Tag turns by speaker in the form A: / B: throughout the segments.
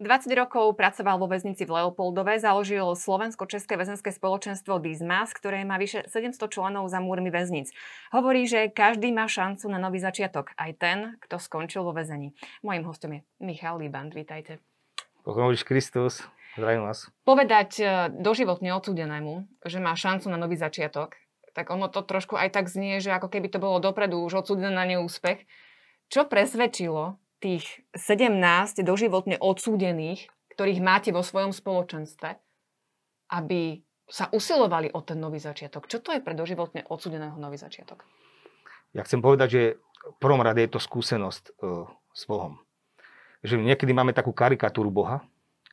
A: 20 rokov pracoval vo väznici v Leopoldove, založil Slovensko-České väzenské spoločenstvo Dizmas, ktoré má vyše 700 členov za múrmi väznic. Hovorí, že každý má šancu na nový začiatok, aj ten, kto skončil vo väzení. Mojím hostom je Michal Liban, vítajte.
B: Pochváliš Kristus, zdravím vás.
A: Povedať e, doživotne odsúdenému, že má šancu na nový začiatok, tak ono to trošku aj tak znie, že ako keby to bolo dopredu už odsúdené na neúspech. Čo presvedčilo tých 17 doživotne odsúdených, ktorých máte vo svojom spoločenstve, aby sa usilovali o ten nový začiatok. Čo to je pre doživotne odsúdeného nový začiatok?
B: Ja chcem povedať, že v prvom rade je to skúsenosť uh, s Bohom. Že niekedy máme takú karikatúru Boha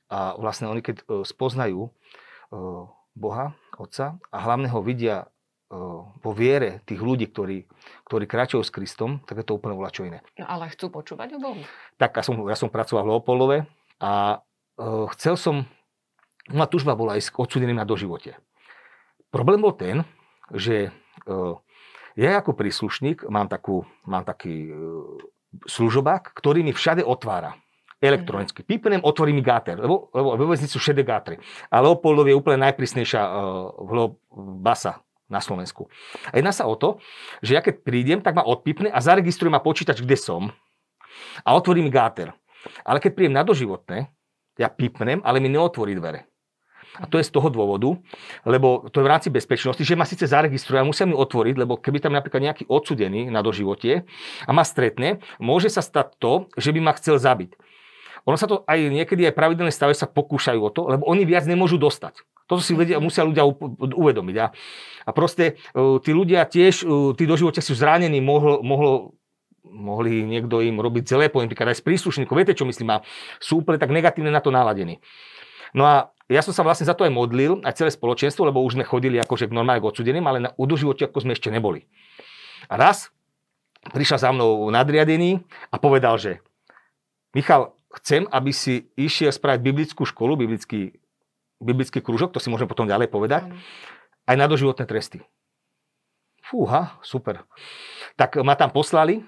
B: a vlastne oni keď uh, spoznajú uh, Boha, Otca a hlavne ho vidia vo viere tých ľudí, ktorí, ktorí kráčajú s Kristom, tak je to úplne čo iné.
A: No ale chcú počúvať o Bohu.
B: Tak ja som, ja som pracoval v Leopoldove a uh, chcel som, moja tužba bola ísť odsudeným na doživote. Problém bol ten, že uh, ja ako príslušník mám, takú, mám taký uh, služobák, ktorý mi všade otvára elektronicky. Mm-hmm. Pípnem, otvorí mi gáter, lebo, lebo vo sú šedé gátre. A Leopoldov je úplne najprísnejšia uh, basa na Slovensku. A jedná sa o to, že ja keď prídem, tak ma odpipne a zaregistruje ma počítač, kde som a otvorí mi gáter. Ale keď prídem na doživotné, ja pipnem, ale mi neotvorí dvere. A to je z toho dôvodu, lebo to je v rámci bezpečnosti, že ma síce zaregistruje a musia mi otvoriť, lebo keby tam napríklad nejaký odsudený na doživote a ma stretne, môže sa stať to, že by ma chcel zabiť. Ono sa to aj niekedy aj pravidelné stave sa pokúšajú o to, lebo oni viac nemôžu dostať. Toto si vedia, musia ľudia uvedomiť. A, a proste uh, tí ľudia tiež, uh, tí doživote sú zranení, mohlo, mohlo mohli niekto im robiť zlé, poviem príklad aj z príslušníkov, viete čo myslím, a sú úplne tak negatívne na to naladení. No a ja som sa vlastne za to aj modlil, aj celé spoločenstvo, lebo už sme chodili akože k normálne k odsudeným, ale na udoživote ako sme ešte neboli. A raz prišiel za mnou nadriadený a povedal, že Michal, chcem, aby si išiel spraviť biblickú školu, biblický biblický krúžok, to si môžem potom ďalej povedať, aj na doživotné tresty. Fúha, super. Tak ma tam poslali.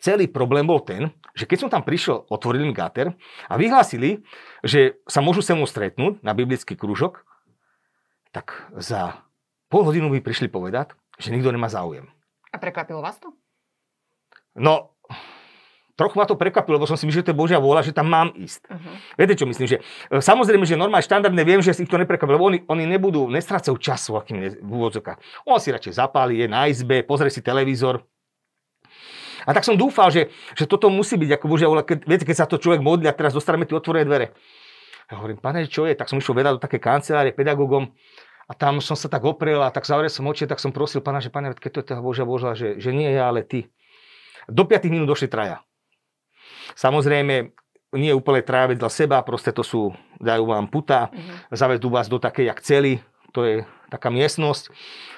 B: Celý problém bol ten, že keď som tam prišiel, otvorili mi gáter a vyhlásili, že sa môžu se mnou stretnúť na biblický krúžok, tak za pol hodinu by prišli povedať, že nikto nemá záujem.
A: A prekvapilo vás to?
B: No, trochu ma to prekvapilo, lebo som si myslel, že to je Božia vôľa, že tam mám ísť. Uh-huh. Viete, čo myslím? Že, e, samozrejme, že normálne štandardne viem, že si ich to neprekvapilo, lebo oni, oni nebudú, nestrácajú času akým v úvodzokách. On si radšej zapáli, je na izbe, pozrie si televízor. A tak som dúfal, že, že toto musí byť ako Božia vôľa. Keď, viete, keď sa to človek modlí a teraz dostaneme tie otvorené dvere. Ja hovorím, pane, čo je? Tak som išiel vedať do také kancelárie pedagógom a tam som sa tak oprel a tak zavrel som oči, tak som prosil pána, že pane, keď to je tá Božia Božia, že, že nie ja, ale ty. Do 5 minút došli traja. Samozrejme, nie úplne traja vedľa seba, proste to sú, dajú vám puta, uh-huh. zavedú vás do takej, jak celi, to je taká miestnosť,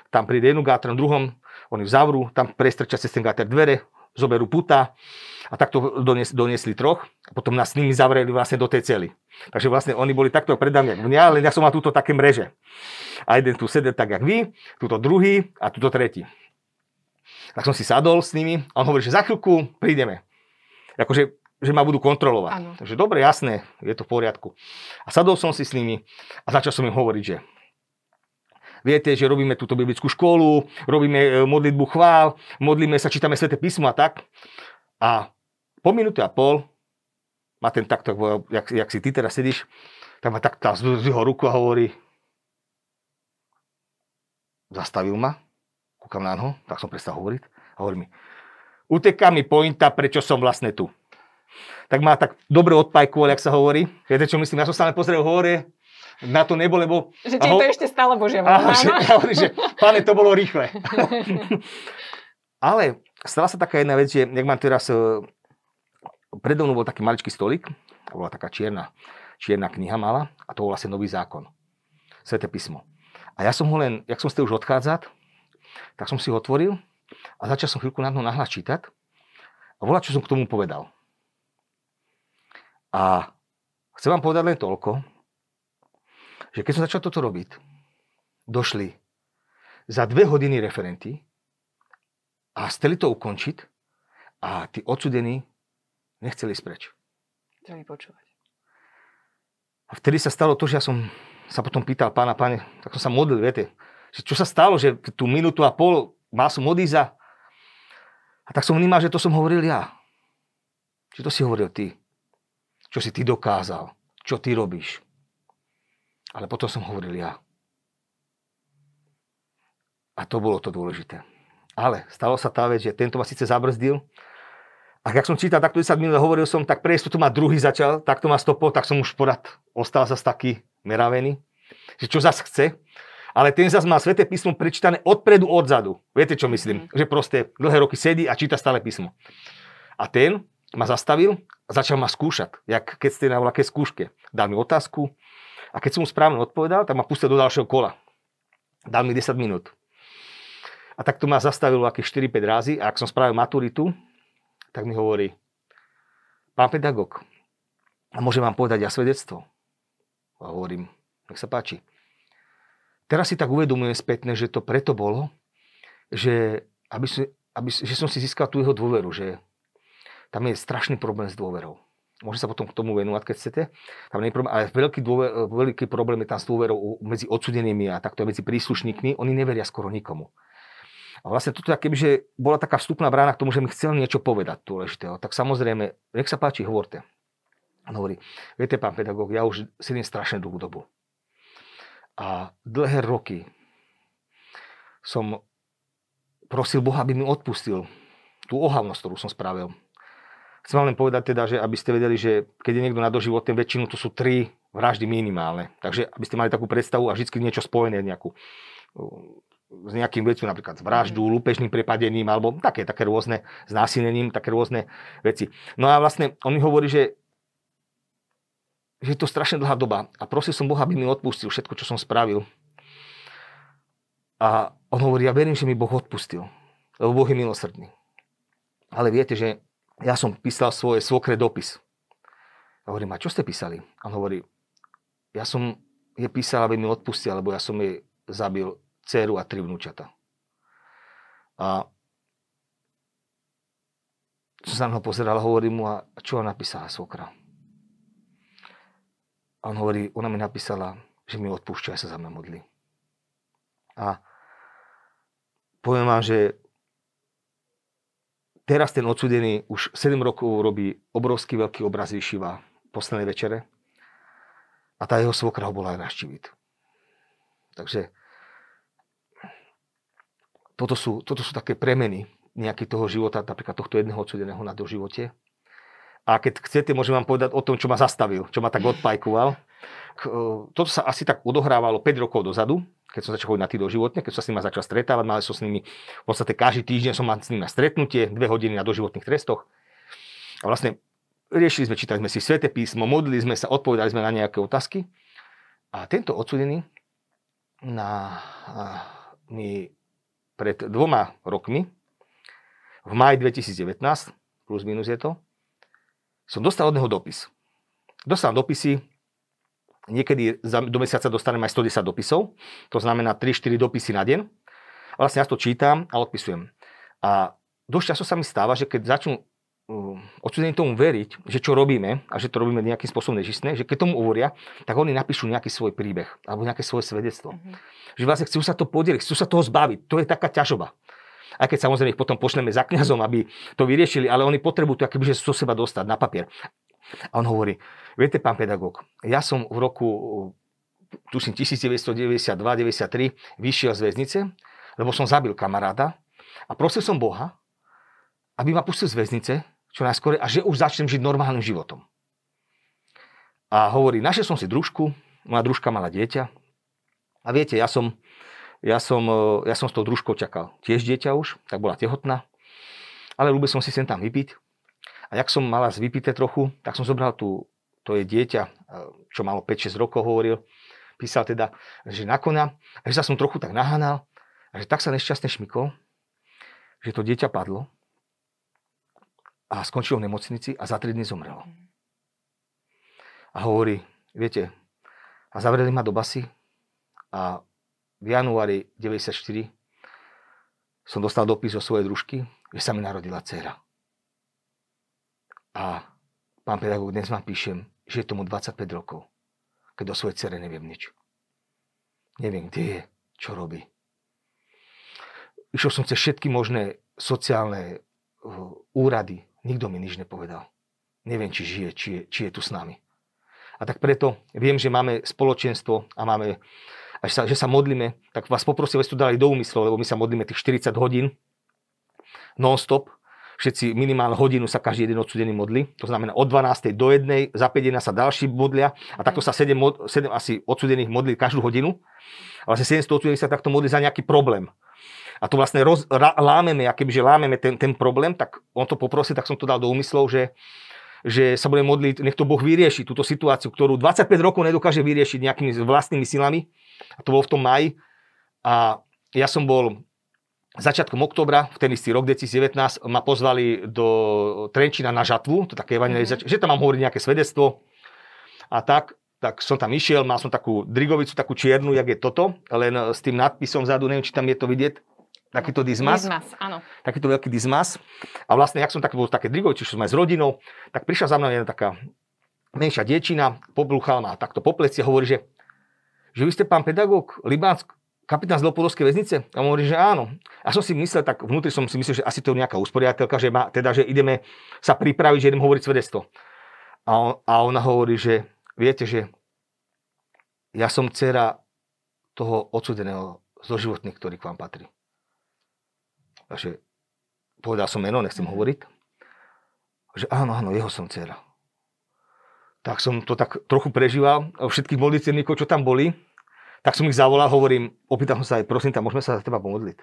B: tam príde jednu gáter, druhom, oni zavrú, tam prestrčia cez ten gáter dvere, zoberú puta a takto donies, doniesli troch a potom nás s nimi zavreli vlastne do tej cely. Takže vlastne oni boli takto pred nami, mňa, ale ja som mal túto také mreže. A jeden tu sedel tak, jak vy, túto druhý a túto tretí. Tak som si sadol s nimi a on hovorí, že za chvíľku prídeme. Akože že ma budú kontrolovať. Ano. Takže dobre, jasné, je to v poriadku. A sadol som si s nimi a začal som im hovoriť, že viete, že robíme túto biblickú školu, robíme e, modlitbu chvál, modlíme sa, čítame sväté písmo a tak. A po minúte a pol ma ten takto, jak, jak si ty teraz sedíš, tak ma tak zdvihol ruku a hovorí, zastavil ma, kúkam na noho, tak som prestal hovoriť a hovorí mi, uteká mi pointa, prečo som vlastne tu tak má tak dobre odpajkoval, jak sa hovorí. Viete, čo myslím? Ja som sa len pozrel hore, na to nebo, lebo...
A: Že ti je to ešte stále Božia voľa.
B: Že, hovorí, že páne, to bolo rýchle. Ale stala sa taká jedna vec, že jak mám teraz... E, predo mnou bol taký maličký stolik, to bola taká čierna, čierna kniha mala a to bol vlastne nový zákon. Sveté písmo. A ja som ho len, jak som ste už odchádzať, tak som si ho otvoril a začal som chvíľku na to nahlas čítať a volať, čo som k tomu povedal. A chcem vám povedať len toľko, že keď som začal toto robiť, došli za dve hodiny referenti a chceli to ukončiť a tí odsudení nechceli ísť preč.
A: Chceli počúvať.
B: A vtedy sa stalo to, že ja som sa potom pýtal pána, páne, tak som sa modlil, viete, že čo sa stalo, že tú minútu a pol mal som odísť a, a tak som vnímal, že to som hovoril ja. Že to si hovoril ty. Čo si ty dokázal. Čo ty robíš. Ale potom som hovoril ja. A to bolo to dôležité. Ale stalo sa tá vec, že tento ma síce zabrzdil, a keď som čítal takto 10 minút, hovoril som, tak prejsť tu ma druhý začal, takto ma stopol, tak som už porad ostal zase taký meravený, že čo zase chce. Ale ten zase má sveté písmo prečítané odpredu, odzadu. Viete, čo myslím? Mm. Že proste dlhé roky sedí a číta stále písmo. A ten ma zastavil a začal ma skúšať, jak keď ste na veľké skúške. Dal mi otázku a keď som mu správne odpovedal, tak ma pustil do ďalšieho kola. Dal mi 10 minút. A tak to ma zastavilo akých 4-5 razy a ak som spravil maturitu, tak mi hovorí, pán pedagóg, a môžem vám povedať ja svedectvo? A hovorím, nech sa páči. Teraz si tak uvedomujem spätne, že to preto bolo, že, aby, si, aby, že som si získal tú jeho dôveru, že tam je strašný problém s dôverou. Môže sa potom k tomu venovať, keď chcete. Tam nie je problém, ale veľký, dôver, veľký problém je tam s dôverou medzi odsudenými a takto medzi príslušníkmi. Oni neveria skoro nikomu. A vlastne toto kebyže bola taká vstupná brána k tomu, že mi chcel niečo povedať dôležitého. Tak samozrejme, nech sa páči, hovorte. On hovorí, viete, pán pedagóg, ja už sedím strašne dlhú dobu. A dlhé roky som prosil Boha, aby mi odpustil tú ohavnosť, ktorú som spravil. Chcem vám len povedať teda, že aby ste vedeli, že keď je niekto na doživotné, väčšinu to sú tri vraždy minimálne. Takže aby ste mali takú predstavu a vždy niečo spojené, nejakú s nejakým vecom, napríklad s vraždou, mhm. lúpežným prepadením, alebo také, také rôzne, znásilnením, také rôzne veci. No a vlastne on mi hovorí, že že je to strašne dlhá doba a prosil som Boha, aby mi odpustil všetko, čo som spravil. A on hovorí, ja verím, že mi Boh odpustil, lebo Boh je milosrdný. Ale viete, že ja som písal svoje svokre dopis. A hovorím, a čo ste písali? A on hovorí, ja som je písal, aby mi odpustil, lebo ja som jej zabil dceru a tri vnúčata. A som sa na ho pozeral hovorím mu, a čo ona napísala svokra? A on hovorí, ona mi napísala, že mi odpúšťa a sa za mňa modli. A poviem vám, že teraz ten odsudený už 7 rokov robí obrovský veľký obraz vyšíva poslednej večere a tá jeho svokra ho bola aj naštíviť. Takže toto sú, toto sú také premeny nejaký toho života, napríklad tohto jedného odsudeného na doživote. A keď chcete, môžem vám povedať o tom, čo ma zastavil, čo ma tak odpajkoval. Toto sa asi tak odohrávalo 5 rokov dozadu, keď som začal chodiť na tých doživotne, keď som sa s nimi začal stretávať, mal som s nimi v podstate každý týždeň som mal s nimi na stretnutie, dve hodiny na doživotných trestoch. A vlastne riešili sme, čítali sme si svete písmo, modlili sme sa, odpovedali sme na nejaké otázky. A tento odsudený na, mi pred dvoma rokmi, v maji 2019, plus minus je to, som dostal od neho dopis. Dostal dopisy, niekedy za, do mesiaca dostanem aj 110 dopisov, to znamená 3-4 dopisy na deň. A vlastne ja to čítam a odpisujem. A dosť často sa mi stáva, že keď začnú uh, odsudení tomu veriť, že čo robíme a že to robíme nejakým spôsobom nežistné, že keď tomu uvoria, tak oni napíšu nejaký svoj príbeh alebo nejaké svoje svedectvo. Mm-hmm že vlastne chcú sa to podeliť, chcú sa toho zbaviť. To je taká ťažoba. Aj keď samozrejme ich potom pošleme za kňazom, aby to vyriešili, ale oni potrebujú to akoby, že zo seba dostať na papier. A on hovorí, viete, pán pedagóg, ja som v roku, tuším, 1992-93 vyšiel z väznice, lebo som zabil kamaráda a prosil som Boha, aby ma pustil z väznice čo najskôr a že už začnem žiť normálnym životom. A hovorí, našiel som si družku, moja družka mala dieťa, a viete, ja som, ja som, ja som s tou družkou čakal tiež dieťa už, tak bola tehotná, ale ľúbil som si sem tam vypiť. A jak som mala vypité trochu, tak som zobral tú, to je dieťa, e, čo malo 5-6 rokov, hovoril, písal teda, že na konia, a že sa som trochu tak nahanal, a že tak sa nešťastne šmykol, že to dieťa padlo a skončilo v nemocnici a za 3 dny zomrelo. A hovorí, viete, a zavreli ma do basy a v januári 94 som dostal dopis od svojej družky, že sa mi narodila dcera. A pán pedagóg, dnes vám píšem, že je tomu 25 rokov. keď o svojej cere neviem nič. Neviem, kde je, čo robí. Išiel som cez všetky možné sociálne uh, úrady. Nikto mi nič nepovedal. Neviem, či žije, či je, či je tu s nami. A tak preto viem, že máme spoločenstvo a máme, a že sa, že sa modlíme, tak vás poprosím, aby ste to dali do úmyslov, lebo my sa modlíme tých 40 hodín non-stop všetci minimálne hodinu sa každý jeden odsudený modli. To znamená od 12. do 1. za 5 sa ďalší modlia a takto sa 7, 7 asi odsudených modlí každú hodinu. A vlastne 700 odsudených sa takto modlí za nejaký problém. A to vlastne roz, rá, lámeme, a kebyže lámeme ten, ten problém, tak on to poprosí, tak som to dal do úmyslov, že, že sa bude modliť, nech to Boh vyrieši túto situáciu, ktorú 25 rokov nedokáže vyriešiť nejakými vlastnými silami. A to bolo v tom maji. A ja som bol začiatkom oktobra, v ten istý rok 2019, ma pozvali do Trenčina na žatvu, to také evangelizačné, mm-hmm. že tam mám hovoriť nejaké svedectvo a tak, tak som tam išiel, mal som takú drigovicu, takú čiernu, jak je toto, len s tým nadpisom vzadu, neviem, či tam je to vidieť, takýto dismas.
A: Dismas, áno.
B: Takýto veľký dismas. A vlastne, jak som tak bol také drigovici, čo som aj s rodinou, tak prišla za mnou jedna taká menšia diečina, poblúchala ma takto po pleci a hovorí, že, že vy ste pán pedagóg Libánsk, kapitán z Leopoldovskej väznice? A on hovorí, že áno. A som si myslel, tak vnútri som si myslel, že asi to je nejaká usporiadateľka, že, má, teda, že ideme sa pripraviť, že idem hovoriť svedectvo. A, on, a ona hovorí, že viete, že ja som dcera toho odsudeného zo životných, ktorý k vám patrí. Takže povedal som meno, nechcem mm-hmm. hovoriť. Že áno, áno, jeho som dcera. Tak som to tak trochu prežíval. Všetkých modliteľníkov, čo tam boli, tak som ich zavolal, hovorím, opýtal sa aj, prosím ťa, môžeme sa za teba pomodliť.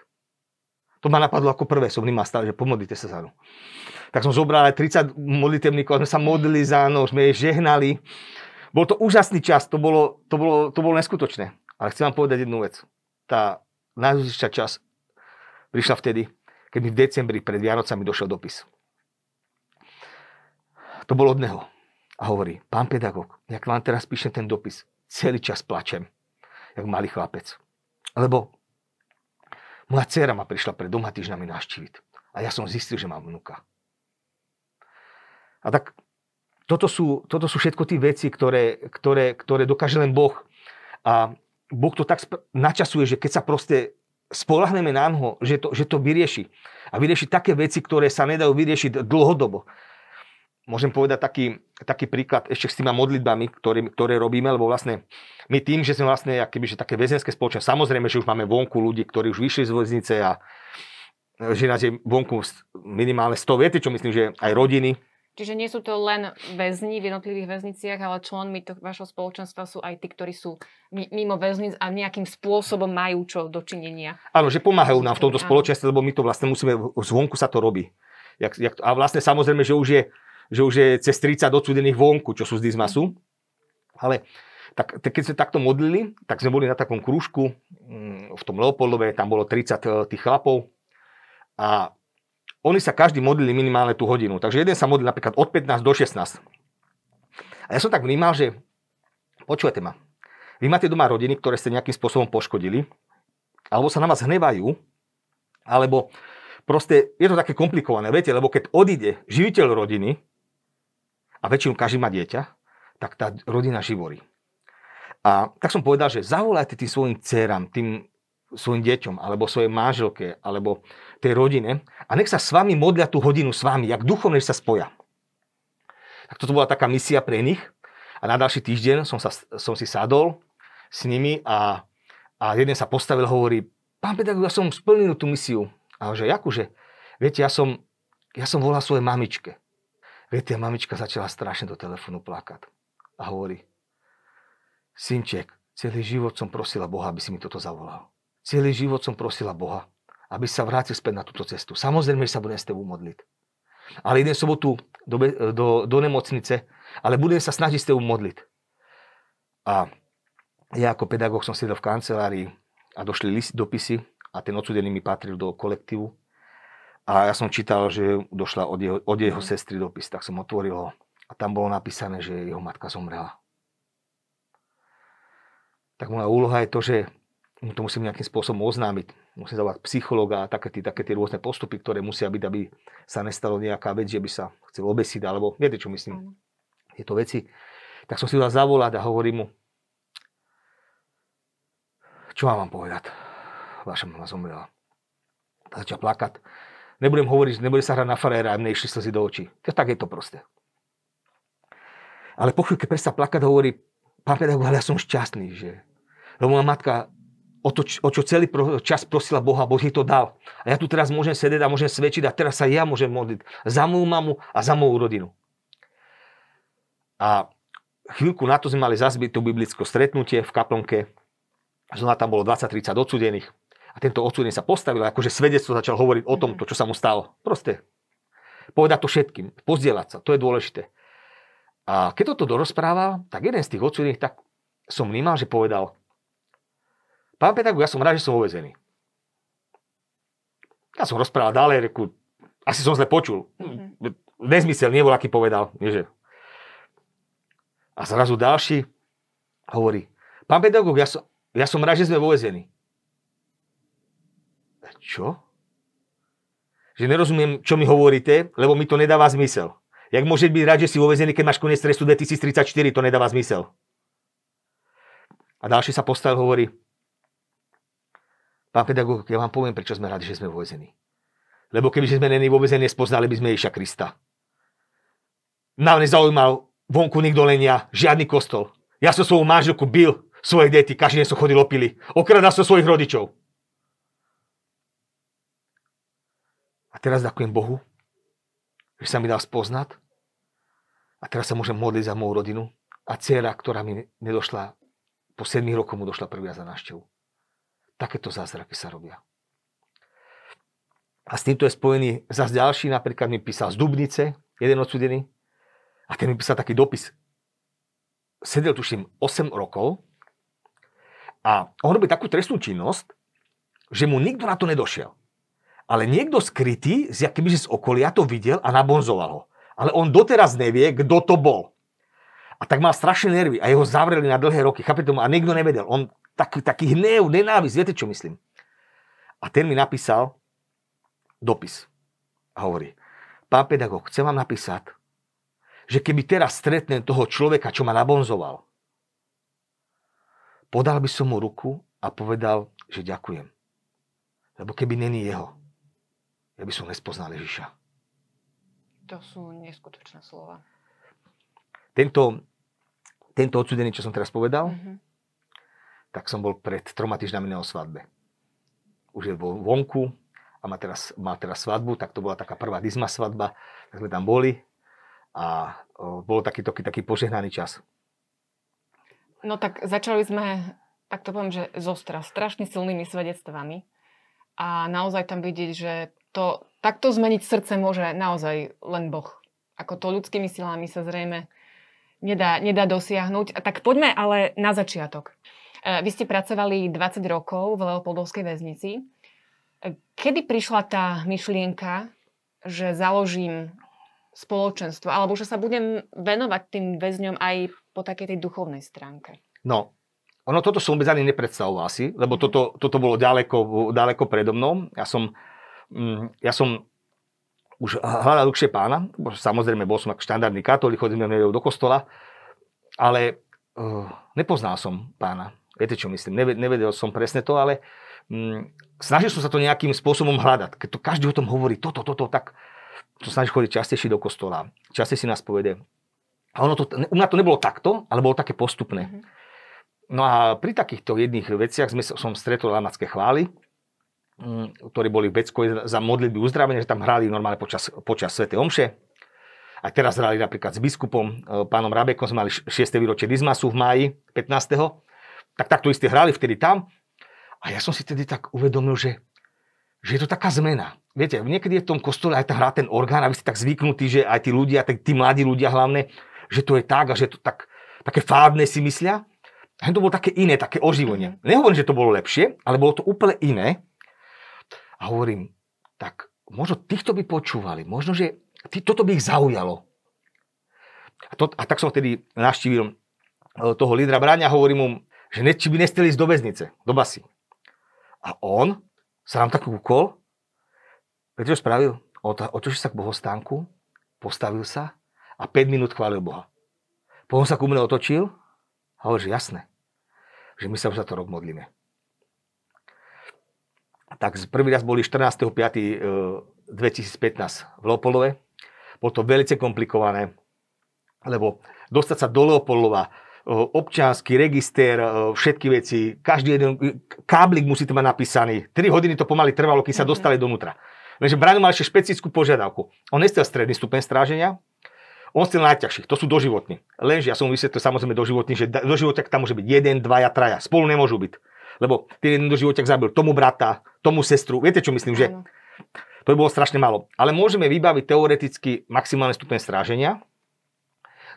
B: To ma napadlo ako prvé, som ma stále, že pomodlite sa za mnou. Tak som zobral aj 30 modlitevníkov, sme sa modlili za mnou, sme je žehnali. Bol to úžasný čas, to bolo, to bolo, to bolo neskutočné. Ale chcem vám povedať jednu vec. Tá najdôležitejšia čas prišla vtedy, keď mi v decembri pred Vianocami došiel dopis. To bolo od neho. A hovorí, pán pedagóg, jak vám teraz píšem ten dopis, celý čas plačem jak malý chlapec. Lebo moja dcera ma prišla pred doma týždňami naštíviť. A ja som zistil, že mám vnuka. A tak toto sú, toto sú všetko tie veci, ktoré, ktoré, ktoré dokáže len Boh. A Boh to tak načasuje, že keď sa proste spolahneme na ňo, že to, že to vyrieši. A vyrieši také veci, ktoré sa nedajú vyriešiť dlhodobo môžem povedať taký, taký príklad ešte s tými modlitbami, ktoré, ktoré robíme, lebo vlastne my tým, že sme vlastne akoby, že také väzenské spoločnosti, samozrejme, že už máme vonku ľudí, ktorí už vyšli z väznice a že nás je vonku minimálne 100, viete čo myslím, že aj rodiny.
A: Čiže nie sú to len väzni v jednotlivých väzniciach, ale členmi to, vašho spoločenstva sú aj tí, ktorí sú mimo väznic a nejakým spôsobom majú čo dočinenia.
B: Áno, že pomáhajú nám v tomto spoločenstve, lebo my to vlastne musíme, zvonku sa to robí. Jak, jak, a vlastne samozrejme, že už je že už je cez 30 odsúdených vonku, čo sú z Dizmasu. Ale tak, tak keď sme takto modlili, tak sme boli na takom krúžku mm, v tom Leopoldove, tam bolo 30 e, tých chlapov a oni sa každý modlili minimálne tú hodinu. Takže jeden sa modlil napríklad od 15 do 16. A ja som tak vnímal, že počujete ma, vy máte doma rodiny, ktoré ste nejakým spôsobom poškodili, alebo sa na vás hnevajú, alebo proste je to také komplikované, viete, lebo keď odíde živiteľ rodiny, a väčšinou každý má dieťa, tak tá rodina živorí. A tak som povedal, že zavolajte tým svojim dcerám, tým svojim deťom, alebo svojej manželke, alebo tej rodine a nech sa s vami modlia tú hodinu s vami, jak duchovne sa spoja. Tak toto bola taká misia pre nich a na ďalší týždeň som, sa, som si sadol s nimi a, a jeden sa postavil a hovorí, pán pedagóg, ja som splnil tú misiu. A že, Jakúže, viete, ja som, ja som volal svojej mamičke. Viete, mamička začala strašne do telefónu plakať a hovorí, synček, celý život som prosila Boha, aby si mi toto zavolal. Celý život som prosila Boha, aby sa vrátil späť na túto cestu. Samozrejme, že sa budem s tebou modliť. Ale idem sobotu do, do, do nemocnice, ale budem sa snažiť s tebou modliť. A ja ako pedagóg som sedel v kancelárii a došli list, dopisy a ten odsudený mi patril do kolektívu a ja som čítal, že došla od jeho, od jeho mhm. sestry dopis, tak som otvoril ho. A tam bolo napísané, že jeho matka zomrela. Tak moja úloha je to, že mu to musím nejakým spôsobom oznámiť. Musím zavolať psychologa a také, také tie rôzne postupy, ktoré musia byť, aby sa nestalo nejaká vec, že by sa chcel obesiť, alebo viete, čo myslím, tieto veci. Tak som si ho zavolať a hovorím mu, čo mám vám povedať? Vaša mama zomrela. Začal plakať. Nebudem hovoriť, nebude sa hrať na faréra, a mne išli slzy do očí. Tak je to proste. Ale po chvíľke prestal plakať hovorí, pán pedagóg, ale ja som šťastný, že... Lebo moja matka o, to, o čo celý čas prosila Boha, Boh jej to dal. A ja tu teraz môžem sedieť a môžem svedčiť a teraz sa ja môžem modliť za moju mamu a za moju rodinu. A chvíľku na to sme mali zazbyť to biblické stretnutie v kaplnke. Znova tam bolo 20-30 odsudených. A tento odsudený sa postavil, akože svedectvo začal hovoriť o tom, to, čo sa mu stalo. Proste povedať to všetkým, pozdieľať sa, to je dôležité. A keď toto dorozprával, tak jeden z tých odsudených tak som vnímal, že povedal, pán pedagóg, ja som rád, že som uväzený. Ja som rozprával ďalej, reku, asi som zle počul. Mm-hmm. Nezmysel, nebol, aký povedal. Nie, že... A zrazu ďalší hovorí, pán pedagóg, ja som, ja som rád, že sme uväzení. Čo? Že nerozumiem, čo mi hovoríte, lebo mi to nedáva zmysel. Jak môže byť rád, že si uväzený, keď máš koniec trestu 2034, to nedáva zmysel. A ďalší sa postavil hovorí, pán pedagóg, ja vám poviem, prečo sme rádi, že sme uväzení. Lebo keby sme není vo vezení, spoznali by sme Ježiša Krista. Nám nezaujímal vonku nikto len ja, žiadny kostol. Ja som svoju manželku bil, svoje deti, každý deň som chodil opili. Okradal som svojich rodičov. A teraz ďakujem Bohu, že sa mi dal spoznať. A teraz sa môžem modliť za moju rodinu. A dcera, ktorá mi nedošla, po 7 rokoch mu došla prvý za návštevu. Takéto zázraky sa robia. A s týmto je spojený zase ďalší, napríklad mi písal z Dubnice, jeden odsudený, a ten mi písal taký dopis. Sedel, tuším, 8 rokov a on robí takú trestnú činnosť, že mu nikto na to nedošiel ale niekto skrytý, z jakými z okolia to videl a nabonzoval ho. Ale on doteraz nevie, kto to bol. A tak mal strašné nervy a jeho zavreli na dlhé roky. Chápete tomu? A nikto nevedel. On taký, taký hnev, nenávisť, viete čo myslím? A ten mi napísal dopis. A hovorí, pán pedagóg, chcem vám napísať, že keby teraz stretnem toho človeka, čo ma nabonzoval, podal by som mu ruku a povedal, že ďakujem. Lebo keby není jeho, ja by som nespoznal Ježiša.
A: To sú neskutočné slova.
B: Tento, tento odsudený, čo som teraz povedal, mm-hmm. tak som bol pred troma týždňami na svadbe. Už je vo vonku a má teraz, má teraz svadbu, tak to bola taká prvá dizma svadba, tak sme tam boli a o, bol taký, taký, taký požehnaný čas.
A: No tak začali sme, tak to poviem, že zostra, strašne silnými svedectvami a naozaj tam vidieť, že to, takto zmeniť srdce môže naozaj len Boh. Ako to ľudskými silami sa zrejme nedá, nedá dosiahnuť. Tak poďme ale na začiatok. E, vy ste pracovali 20 rokov v Leopoldovskej väznici. E, kedy prišla tá myšlienka, že založím spoločenstvo, alebo že sa budem venovať tým väzňom aj po takej tej duchovnej stránke?
B: No, ono toto som vôbec ani nepredstavoval asi, lebo toto, toto bolo ďaleko, ďaleko predo mnou. Ja som ja som už hľadal dlhšie pána, samozrejme bol som ako štandardný katolík, chodil do kostola, ale uh, nepoznal som pána. Viete, čo myslím? Nevedel som presne to, ale um, snažil som sa to nejakým spôsobom hľadať. Keď to každý o tom hovorí, toto, toto, tak to snažil chodiť častejšie do kostola, častejšie na spovede. A ono to, u mňa to nebolo takto, ale bolo také postupné. Mm-hmm. No a pri takýchto jedných veciach sme, som stretol lamacké chvály, Mm, ktorí boli v Becku za modlitby uzdravenia, že tam hrali normálne počas, počas Sv. Omše. A teraz hrali napríklad s biskupom, e, pánom Rabekom, sme mali 6. výročie Dizmasu v máji 15. Tak takto isté hrali vtedy tam. A ja som si tedy tak uvedomil, že, že je to taká zmena. Viete, niekedy je v tom kostole aj tá hrá ten orgán a vy ste tak zvyknutí, že aj tí ľudia, tí, tí mladí ľudia hlavne, že to je tak a že to tak, také fádne si myslia. A to bolo také iné, také oživenie. Mhm. Nehovorím, že to bolo lepšie, ale bolo to úplne iné. A hovorím, tak možno týchto by počúvali, možno, že tý, toto by ich zaujalo. A, to, a tak som vtedy naštívil e, toho lídra bráňa a hovorím mu, že ne, či by nesteli ísť do väznice, do basy. A on sa nám tak kúkol, viete, čo spravil? Otočil sa k bohostánku, postavil sa a 5 minút chválil Boha. Potom sa ku mne otočil a hovorí, že jasné, že my sa už za to rok modlíme. Tak prvý raz boli 14.5.2015 v Leopoldove. Bolo to veľmi komplikované, lebo dostať sa do Leopoldova, občiansky register, všetky veci, každý jeden káblik musíte mať napísaný. 3 hodiny to pomaly trvalo, keď sa mhm. dostali donútra. Lenže Braňo mal ešte špecifickú požiadavku. On nestel stredný stupeň stráženia, on chcel najťažších, to sú doživotní. Lenže ja som vysvetlil samozrejme doživotný, že doživotiak tam môže byť jeden, dvaja, traja. Spolu nemôžu byť. Lebo ten jeden doživotiak zabil tomu brata, tomu sestru. Viete, čo myslím, že? To by bolo strašne málo. Ale môžeme vybaviť teoreticky maximálne stupeň stráženia,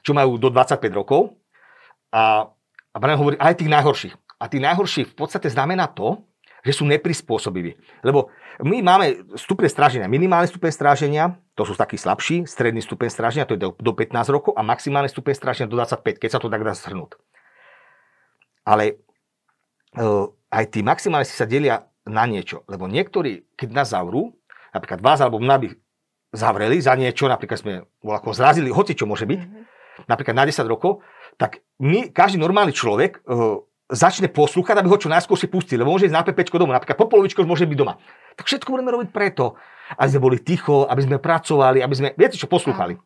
B: čo majú do 25 rokov. A, a Brian hovorí aj tých najhorších. A tých najhorších v podstate znamená to, že sú neprispôsobiví. Lebo my máme stupeň stráženia, minimálny stupeň stráženia, to sú takí slabší, stredný stupeň stráženia, to je do, do 15 rokov a maximálny stupeň stráženia do 25, keď sa to tak dá zhrnúť. Ale aj tí maximálni sa delia na niečo. Lebo niektorí, keď nás zavrú, napríklad vás alebo mňa by zavreli za niečo, napríklad sme ako zrazili, hoci čo môže byť, mm-hmm. napríklad na 10 rokov, tak my, každý normálny človek, uh, začne poslúchať, aby ho čo najskôr si pustili, lebo môže ísť na pepečko doma, napríklad po polovičko môže byť doma. Tak všetko budeme robiť preto, aby sme boli ticho, aby sme pracovali, aby sme, viete čo, poslúchali.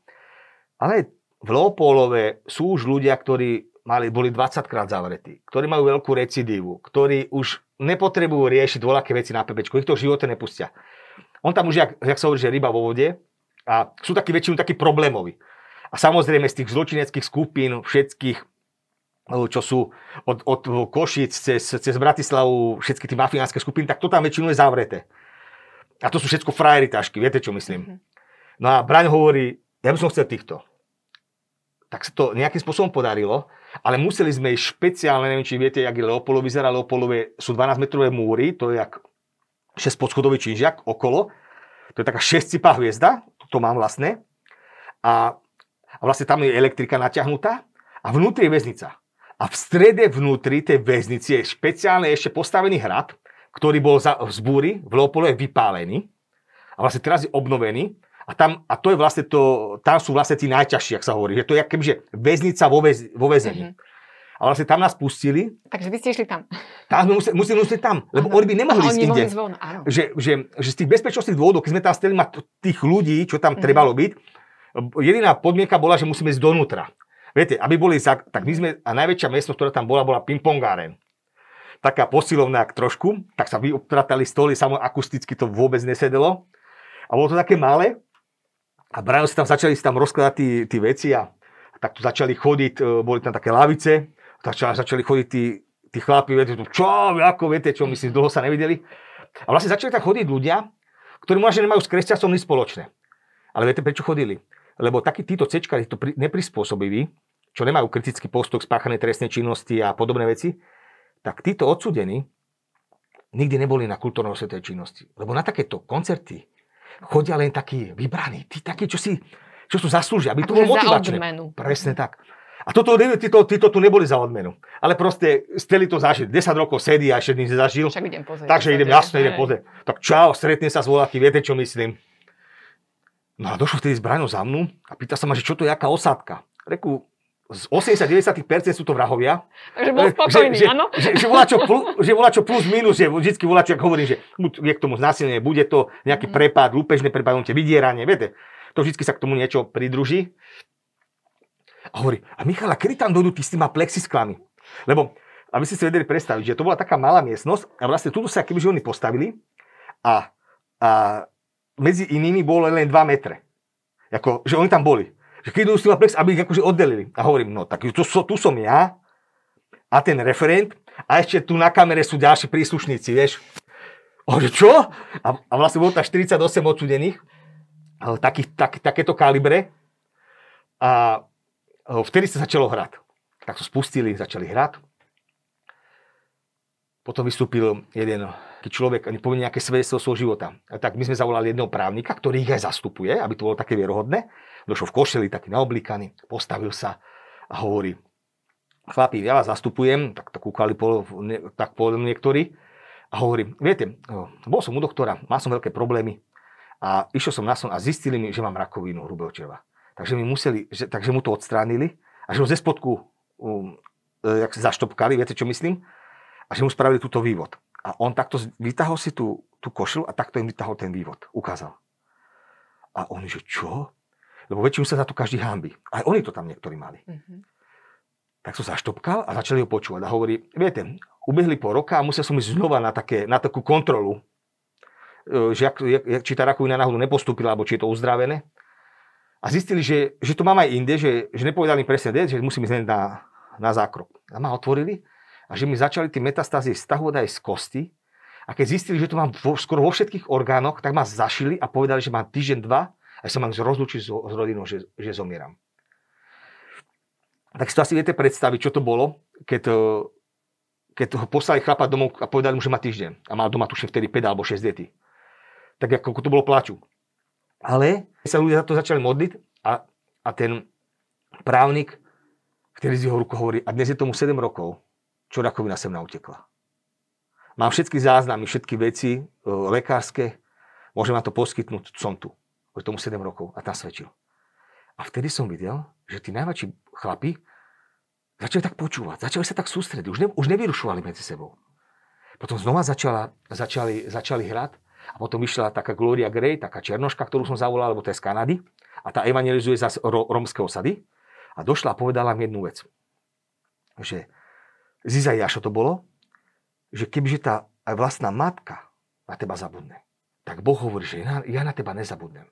B: Ale v Leopoldove sú už ľudia, ktorí mali, boli 20 krát zavretí, ktorí majú veľkú recidívu, ktorí už nepotrebujú riešiť voľaké veci na pepečku, ich to v živote nepustia. On tam už, jak, jak sa hovorí, že ryba vo vode a sú takí väčšinu takí problémoví. A samozrejme z tých zločineckých skupín všetkých čo sú od, od Košic cez, cez Bratislavu, všetky tie mafiánske skupiny, tak to tam väčšinou je zavreté. A to sú všetko frajeri tašky, viete, čo myslím. Mm-hmm. No a Braň hovorí, ja by som chcel týchto. Tak sa to nejakým spôsobom podarilo, ale museli sme ísť špeciálne, neviem, či viete, jak je Leopoldo vyzerá. Leopoldové sú 12-metrové múry, to je jak 6 podschodový činžiak okolo. To je taká 6 hviezda, to mám vlastne. A, a vlastne tam je elektrika natiahnutá a vnútri je väznica. A v strede vnútri tej väznici je špeciálne ešte postavený hrad, ktorý bol za, z búry v Leopolove vypálený a vlastne teraz je obnovený. A, tam, a to je vlastne to, tam sú vlastne tí najťažší, ak sa hovorí. Že to je kebyže väznica vo, väz, vo väzení. Mm-hmm. A vlastne tam nás pustili.
A: Takže vy ste išli tam.
B: Tam sme museli, museli museli tam, lebo ano. oni by nemohli ísť inde. Že, že, že, z tých bezpečnostných dôvodov, keď sme tam stali mať tých ľudí, čo tam mm-hmm. trebalo byť, jediná podmienka bola, že musíme ísť donútra. Viete, aby boli, tak my sme, a najväčšia miestnosť, ktorá tam bola, bola pingpongáren. Taká posilovná trošku, tak sa vyopratali stoly, samo akusticky to vôbec nesedelo. A bolo to také malé. A Brian si tam začali si tam rozkladať tí veci a tak tu začali chodiť, e, boli tam také lavice, začali, začali chodiť tí, tí chlapi, viete, čo, ako, viete, čo, myslím, dlho sa nevideli. A vlastne začali tam chodiť ľudia, ktorí možno nemajú s kresťanstvom nič spoločné. Ale viete, prečo chodili? Lebo takí títo cečkari, títo neprispôsobiví, čo nemajú kritický postoj k spáchanej trestnej činnosti a podobné veci, tak títo odsudení nikdy neboli na kultúrno-svetovej činnosti. Lebo na takéto koncerty chodia len takí vybraní, tí takí, čo, si, čo sú zaslúžia, aby to bolo motivačné. Presne tak. A toto, títo, títo tu neboli za odmenu. Ale proste chceli to zažiť. 10 rokov sedí a ešte nič nezažil.
A: Však idem pozrieť.
B: Takže idem, jasne, idem pozrieť. Tak čau, stretne sa s voláky, viete, čo myslím. No a došlo vtedy s Braňou za mnou a pýta sa ma, že čo to je, aká osádka. Reku, z 80-90% sú to vrahovia.
A: Takže bol spokojný,
B: že,
A: áno?
B: Že, že, že, volá čo plus, že volá čo plus minus, že vždy volá čo, ako hovorím, že je k tomu znásilnenie, bude to nejaký mm. prepad, lúpežné prepad, vydieranie, viete. To vždy sa k tomu niečo pridruží. A hovorí, a Michala, kedy tam dojdú tí s tými plexisklami? Lebo, aby ste si vedeli predstaviť, že to bola taká malá miestnosť a vlastne tuto sa kebyže oni postavili a, a medzi inými bolo len 2 metre. Ako, že oni tam boli že keď idú plex, aby ich akože oddelili. A hovorím, no tak tu, tu som ja a ten referent a ešte tu na kamere sú ďalší príslušníci, vieš. Hovorím, čo? A, a vlastne bolo tam 48 odsudených, taký, tak, takéto kalibre. A vtedy sa začalo hrať. Tak sa spustili, začali hrať. Potom vystúpil jeden človek, ani povie nejaké svedectvo svojho života. Tak my sme zavolali jedného právnika, ktorý ich aj zastupuje, aby to bolo také vierohodné došiel v košeli, taký naoblíkaný, postavil sa a hovorí, chlapi, ja vás zastupujem, tak to kúkali po, ne, tak povedal niektorí, a hovorí, viete, bol som u doktora, mal som veľké problémy a išiel som na som a zistili mi, že mám rakovinu hrubého čreva. Takže mi museli, že, takže mu to odstránili a že ho ze spodku um, jak zaštopkali, viete čo myslím? A že mu spravili túto vývod. A on takto vytahol si tú, tú košelu a takto im vytahol ten vývod. Ukázal. A oni, že čo? Lebo väčšinu sa za to každý hámbi. Aj oni to tam niektorí mali. Mm-hmm. Tak som zaštopkal a začali ho počúvať. A hovorí, viete, ubehli po roka a musel som ísť znova na, také, na takú kontrolu, e, že jak, jak, či tá rakovina náhodou nepostúpila, alebo či je to uzdravené. A zistili, že, že to mám aj inde, že, že nepovedali presne že musím ísť na, na zákrok. A ma otvorili a že mi začali tie metastázy stahovať aj z kosti. A keď zistili, že to mám vo, skoro vo všetkých orgánoch, tak ma zašili a povedali, že mám týždeň, dva a sa mám rozlúčiť s, s rodinou, že, že zomieram. Tak si to asi viete predstaviť, čo to bolo, keď, keď ho poslali chlapa domov a povedali mu, že má týždeň. A mal doma tuším vtedy 5 alebo 6 dety. Tak ako to bolo plaču. Ale sa ľudia za to začali modliť a, a ten právnik vtedy z jeho rukou hovorí, a dnes je tomu 7 rokov, čo rakovina sem nautekla. Mám všetky záznamy, všetky veci e, lekárske, môžem vám to poskytnúť, som tu. Už tomu 7 rokov a tam svedčil. A vtedy som videl, že tí najväčší chlapi začali tak počúvať, začali sa tak sústrediť, už, ne, už nevyrušovali medzi sebou. Potom znova začala, začali, začali hrať a potom vyšla taká Gloria Gray, taká černoška, ktorú som zavolal, lebo to je z Kanady a tá evangelizuje zase ro, romské osady a došla a povedala mi jednu vec, že z Izaiáša to bolo, že kebyže tá aj vlastná matka na teba zabudne, tak Boh hovorí, že ja, na teba nezabudnem.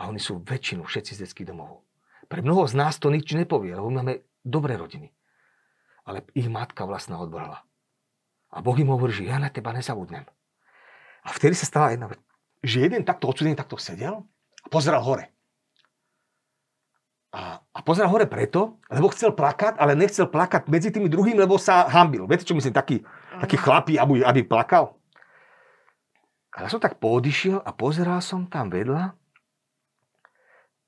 B: A oni sú väčšinu všetci z detských domov. Pre mnoho z nás to nič nepovie, lebo máme dobré rodiny. Ale ich matka vlastná odbrala. A Boh im hovorí, že ja na teba nezabudnem. A vtedy sa stala jedna vec, že jeden takto odsudený takto sedel a pozeral hore. A, a pozeral hore preto, lebo chcel plakať, ale nechcel plakať medzi tými druhými, lebo sa hambil. Viete, čo myslím? Taký, taký chlapí, aby, aby plakal. A ja som tak poodišiel a pozeral som tam vedľa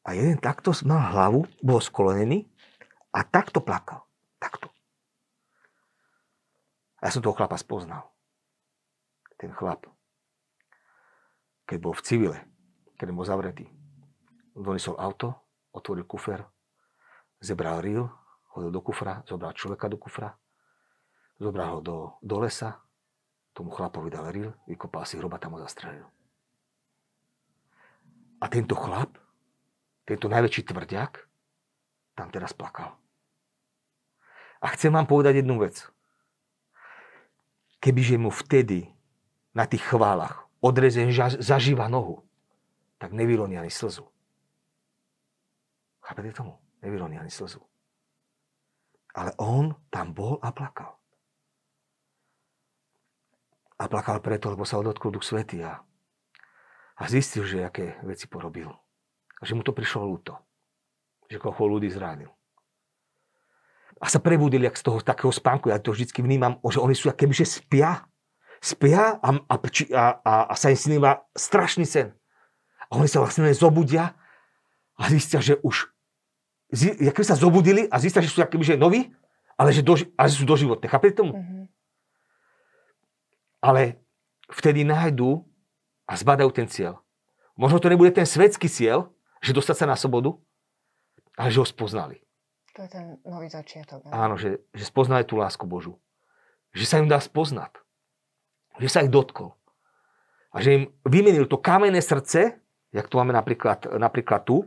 B: a jeden takto mal hlavu, bol sklonený a takto plakal. Takto. A ja som toho chlapa spoznal. Ten chlap, keď bol v civile, keď bol zavretý, donesol auto, otvoril kufer, zebral ril, hodil do kufra, zobral človeka do kufra, zobral ho do, do lesa, tomu chlapovi dal ril, vykopal si hroba, tam ho zastrelil. A tento chlap, tento najväčší tvrďak, tam teraz plakal. A chcem vám povedať jednu vec. Kebyže mu vtedy na tých chválach odrezen zažíva nohu, tak nevyloní ani slzu. Chápete tomu? Nevyloní ani slzu. Ale on tam bol a plakal. A plakal preto, lebo sa odotkol Duch Svety a, a zistil, že aké veci porobil. A že mu to prišlo ľúto. Že koho ľudí zránil. A sa prebudili jak z toho takého spánku. Ja to vždy vnímam, že oni sú keby, že spia. Spia a, a, a, a sa im sníva strašný sen. A oni sa vlastne zobudia a zistia, že už keby sa zobudili a zistia, že sú akýby, že noví, ale že, do, ale že sú doživotné. Chápete tomu? Mm-hmm. Ale vtedy nájdú a zbadajú ten cieľ. Možno to nebude ten svetský cieľ, že dostať sa na slobodu, ale že ho spoznali.
A: To je ten nový začiatok.
B: Ne? Áno, že, že spoznali tú lásku Božu. Že sa im dá spoznať. Že sa ich dotkol. A že im vymenil to kamenné srdce, jak to máme napríklad, napríklad tu,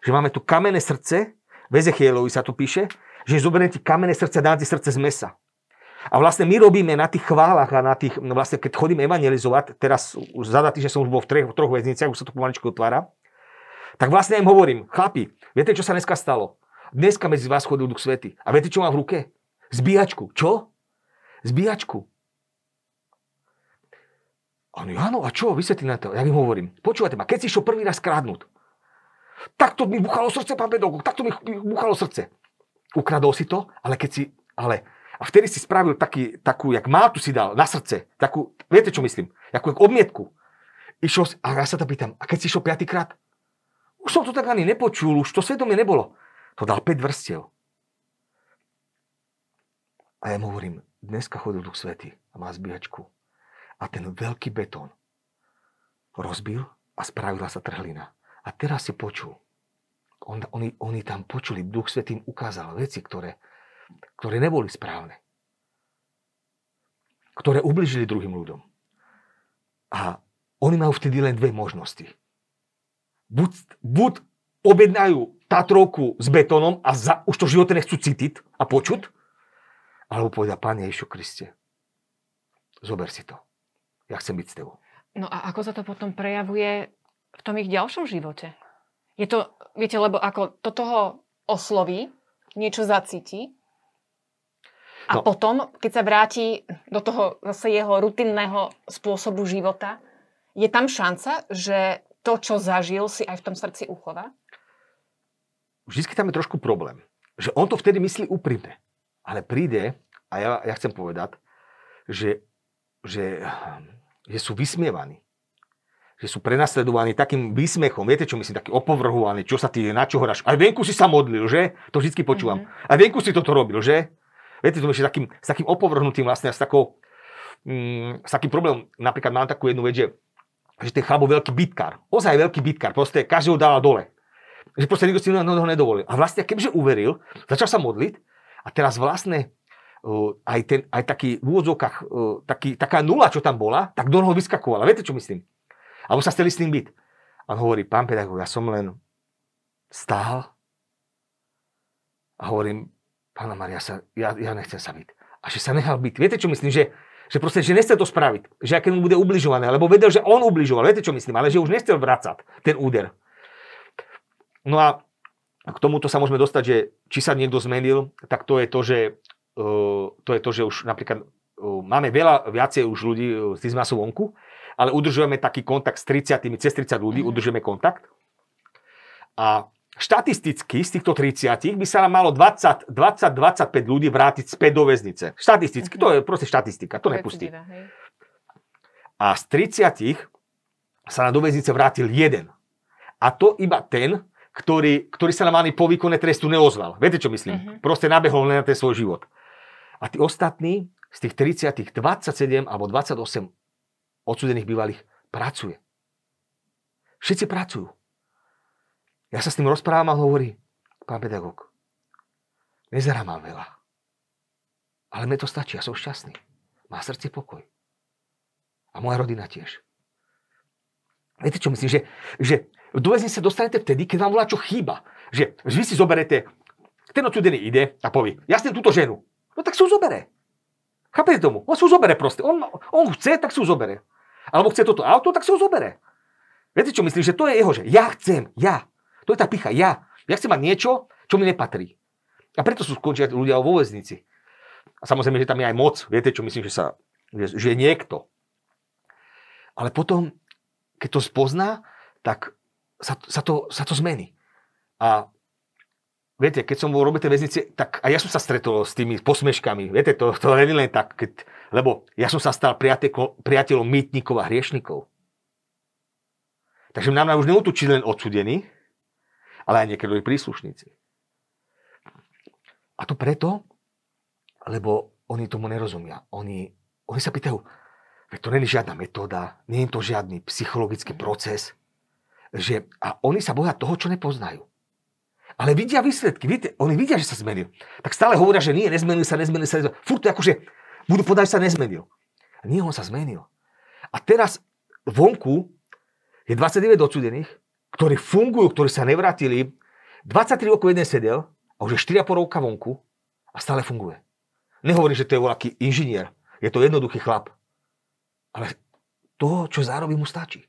B: že máme tu kamenné srdce v Ezechielovi sa tu píše, že zoberie ti kamenné srdce dá ti srdce z mesa. A vlastne my robíme na tých chválach a na tých, no vlastne keď chodím evangelizovať, teraz už za že som už bol v troch, v troch väzniciach, už sa to pomaličku otvára, tak vlastne im hovorím, chlapi, viete, čo sa dneska stalo? Dneska medzi vás chodil Duch Svety. A viete, čo mám v ruke? Zbíjačku. Čo? Zbíjačku. A oni, áno, a čo? Vysvetlí na to. Ja im hovorím, počúvajte ma, keď si išiel prvý raz kradnúť, Takto mi buchalo srdce, pán pedagóg, takto mi buchalo srdce. Ukradol si to, ale keď si, ale, a vtedy si spravil taký, takú, jak mátu si dal na srdce, takú, viete čo myslím, ako obmietku. Išiel, a ja sa to pýtam, a keď si išiel piatýkrát? Už som to tak ani nepočul, už to svedomie nebolo. To dal 5 vrstiev. A ja mu hovorím, dneska chodil Duch Svety a má zbíjačku. A ten veľký betón rozbil a spravila sa trhlina. A teraz si počul. On, oni, oni tam počuli, Duch Svetým ukázal veci, ktoré, ktoré neboli správne. ktoré ubližili druhým ľuďom. A oni majú vtedy len dve možnosti. Buď, buď objednajú Tatrovku s betónom a za, už to živote nechcú cítiť a počuť, alebo povedia, Pane Ježišu Kriste, zober si to. Ja chcem byť s tebou.
A: No a ako sa to potom prejavuje v tom ich ďalšom živote? Je to, viete, lebo ako to toho osloví, niečo zacíti a no. potom, keď sa vráti do toho zase jeho rutinného spôsobu života, je tam šanca, že to, čo zažil, si aj v tom srdci uchová?
B: Vždycky tam je trošku problém. Že on to vtedy myslí úprimne. Ale príde, a ja, ja chcem povedať, že, že, že sú vysmievaní. Že sú prenasledovaní takým výsmechom. Viete, čo myslím? Taký opovrhovaný, čo sa ty, na čo hráš. Aj venku si sa modlil, že? To vždycky počúvam. Mm-hmm. Aj venku si toto robil, že? Viete, to je takým, s takým opovrhnutým vlastne, s, takou, mm, s takým problémom. Napríklad mám takú jednu vec, že, že ten chlap veľký bitkár. Ozaj veľký bitkár. Proste každého dala dole. Že proste nikto si ho nedovolil. A vlastne, kebyže uveril, začal sa modliť a teraz vlastne uh, aj, ten, aj taký v úvodzovkách, uh, taký, taká nula, čo tam bola, tak do noho vyskakovala. Viete, čo myslím? Alebo sa chceli s ním byť. A on hovorí, pán pedagóg, ja som len stál a hovorím, pána Maria, sa, ja, ja nechcem sa byť. A že sa nechal byť. Viete, čo myslím? Že, že proste, že nechcel to spraviť. Že aké mu bude ubližované. Lebo vedel, že on ubližoval. Viete, čo myslím? Ale že už nechcel vrácať ten úder. No a k tomuto sa môžeme dostať, že či sa niekto zmenil, tak to je to, že, uh, to, je to, že už napríklad uh, máme veľa viacej už ľudí uh, z masu vonku, ale udržujeme taký kontakt s 30, cez 30 ľudí, mm. udržujeme kontakt. A štatisticky z týchto 30 by sa nám malo 20-25 ľudí vrátiť späť do väznice. Štatisticky, to je proste štatistika, to nepustí. A z 30 sa na do väznice vrátil jeden. A to iba ten, ktorý, ktorý sa nám ani po výkone trestu neozval. Viete, čo myslím? Mm-hmm. Proste nabehol len na ten svoj život. A tí ostatní z tých 30 27 alebo 28 odsudených bývalých pracuje. Všetci pracujú. Ja sa s tým rozprávam a hovorí, pán pedagóg, nezerá mám veľa. Ale mne to stačí, ja som šťastný. Má srdce pokoj. A moja rodina tiež. Viete, čo myslím? Že, že do väznice dostanete vtedy, keď vám volá, čo chýba. Že vy si zoberete, ten odsudený ide a povie, ja chcem túto ženu. No tak ju zobere. Chápete tomu? On si ju zobere proste. On, on chce, tak si ju zobere. Alebo chce toto auto, tak si ho zobere. Viete, čo myslím? Že to je jeho, že ja chcem, ja. To je tá picha. Ja. Ja chcem mať niečo, čo mi nepatrí. A preto sú skončia ľudia vo väznici. A samozrejme, že tam je aj moc. Viete, čo myslím, že, sa, že, že je niekto. Ale potom, keď to spozná, tak sa, sa, to, sa to zmení. A viete, keď som bol robiť tej väznici, tak aj ja som sa stretol s tými posmeškami. Viete, to, to nie len tak, keď, lebo ja som sa stal priateľom, priateľom mýtnikov a hriešnikov. Takže nám už neutučí len odsudení, ale aj niekedy príslušníci. A to preto, lebo oni tomu nerozumia. Oni, oni sa pýtajú, to je žiadna metóda, nie je to žiadny psychologický proces. Že, a oni sa boja toho, čo nepoznajú. Ale vidia výsledky, viete, oni vidia, že sa zmenil. Tak stále hovoria, že nie, nezmenil sa, nezmenil sa. Nezmenil. Furt to akože budú povedať, že sa nezmenil. A nie, on sa zmenil. A teraz vonku je 29 odsudených, ktorí fungujú, ktorí sa nevrátili. 23 rokov jeden sedel a už je 4,5 roka vonku a stále funguje. Nehovorím, že to je voľaký inžinier. Je to jednoduchý chlap. Ale to, čo zarobí, mu stačí.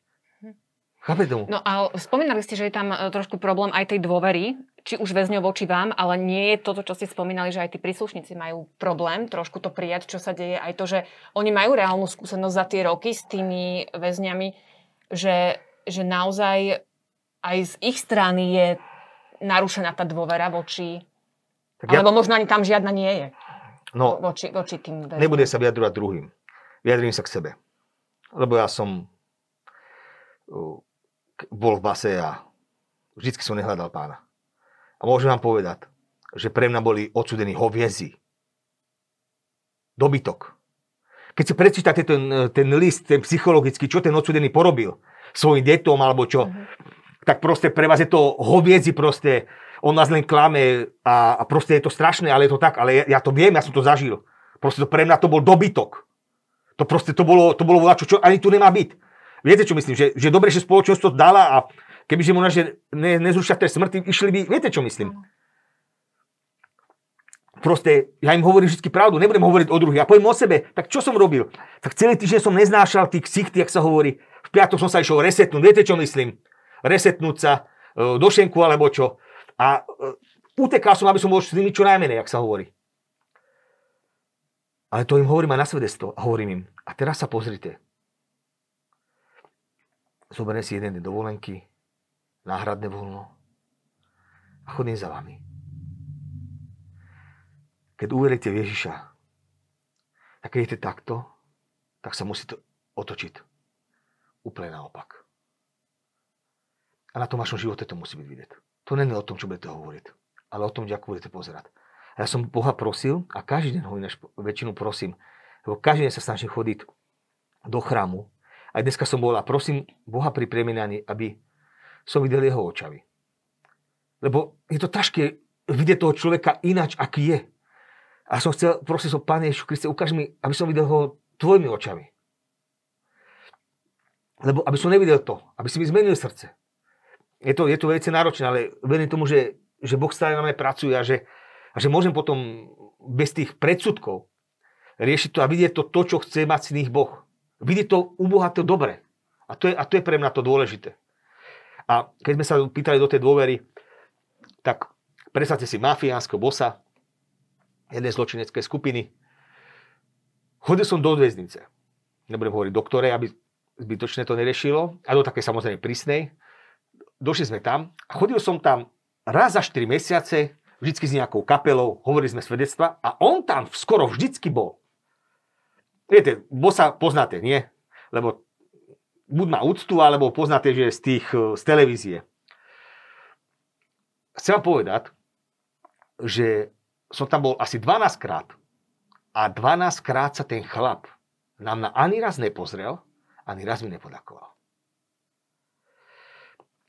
B: Chápe tomu?
A: No a spomínali ste, že je tam e, trošku problém aj tej dôvery, či už väzňov voči vám, ale nie je toto, čo ste spomínali, že aj tí príslušníci majú problém trošku to prijať, čo sa deje, aj to, že oni majú reálnu skúsenosť za tie roky s tými väzňami, že, že naozaj aj z ich strany je narušená tá dôvera voči... Tak ja... Alebo možno ani tam žiadna nie je.
B: No,
A: voči, voči tým
B: väzňom. Nebude sa vyjadrovať druhým. Vyjadrím sa k sebe. Lebo ja som bol v base a vždycky som nehľadal pána. A môžem vám povedať, že pre mňa boli odsudení hoviezi. Dobytok. Keď si prečítate ten, ten list, ten psychologický, čo ten odsudený porobil svojim detom alebo čo, mm-hmm tak proste pre vás je to hoviedzi proste, on nás len klame a, a proste je to strašné, ale je to tak, ale ja, ja to viem, ja som to zažil. Proste to pre mňa to bol dobytok. To proste, to bolo, to bolo čo, čo ani tu nemá byť. Viete, čo myslím? Že, že dobre, že spoločnosť to dala a kebyže mu že ne, nezrušia trest smrti, išli by, viete, čo myslím? Proste, ja im hovorím vždy pravdu, nebudem hovoriť o druhých. Ja poviem o sebe, tak čo som robil? Tak celý týždeň som neznášal tých ksichty, jak sa hovorí. V piatok som sa išiel resetnúť, viete, čo myslím? Resetnúť sa e, do šenku alebo čo. A e, utekal som, aby som bol s nimi čo najmenej, jak sa hovorí. Ale to im hovorím aj na svedectvo. A hovorím im, a teraz sa pozrite. Zoberiem si jeden dovolenky, náhradné voľno a chodím za vami. Keď uveríte v Ježiša, tak keď idete takto, tak sa musíte otočiť. Úplne naopak. A na tom vašom živote to musí byť vidieť. To je o tom, čo budete hovoriť, ale o tom, ako budete pozerať. A ja som Boha prosil a každý deň ho ináč väčšinu prosím, lebo každý deň sa snažím chodiť do chrámu. Aj dneska som bol a prosím Boha pri premenaní, aby som videl jeho očavy. Lebo je to ťažké vidieť toho človeka ináč, aký je. A som chcel, prosím som, Pane Ježišu Kriste, ukáž mi, aby som videl ho tvojimi očami. Lebo aby som nevidel to, aby si mi zmenil srdce. Je to, je to veľmi náročné, ale verím tomu, že, že Boh stále na mňa pracuje a že, a že môžem potom bez tých predsudkov riešiť to a vidieť to, to čo chce mať z nich Boh. Vidieť to u Boha to dobre. A to, je, a to je pre mňa to dôležité. A keď sme sa pýtali do tej dôvery, tak predstavte si mafiánskeho bosa, jednej zločineckej skupiny. Chodil som do väznice. Nebudem hovoriť do ktorej, aby zbytočne to neriešilo. A do takej samozrejme prísnej. Došli sme tam a chodil som tam raz za 4 mesiace, vždycky s nejakou kapelou, hovorili sme svedectva a on tam skoro vždycky bol. Viete, bosa poznáte, nie? Lebo buď má úctu, alebo poznáte, že z, tých, e, z televízie. Chcem vám povedať, že som tam bol asi 12 krát a 12 krát sa ten chlap nám na ani raz nepozrel, ani raz mi nepodakoval.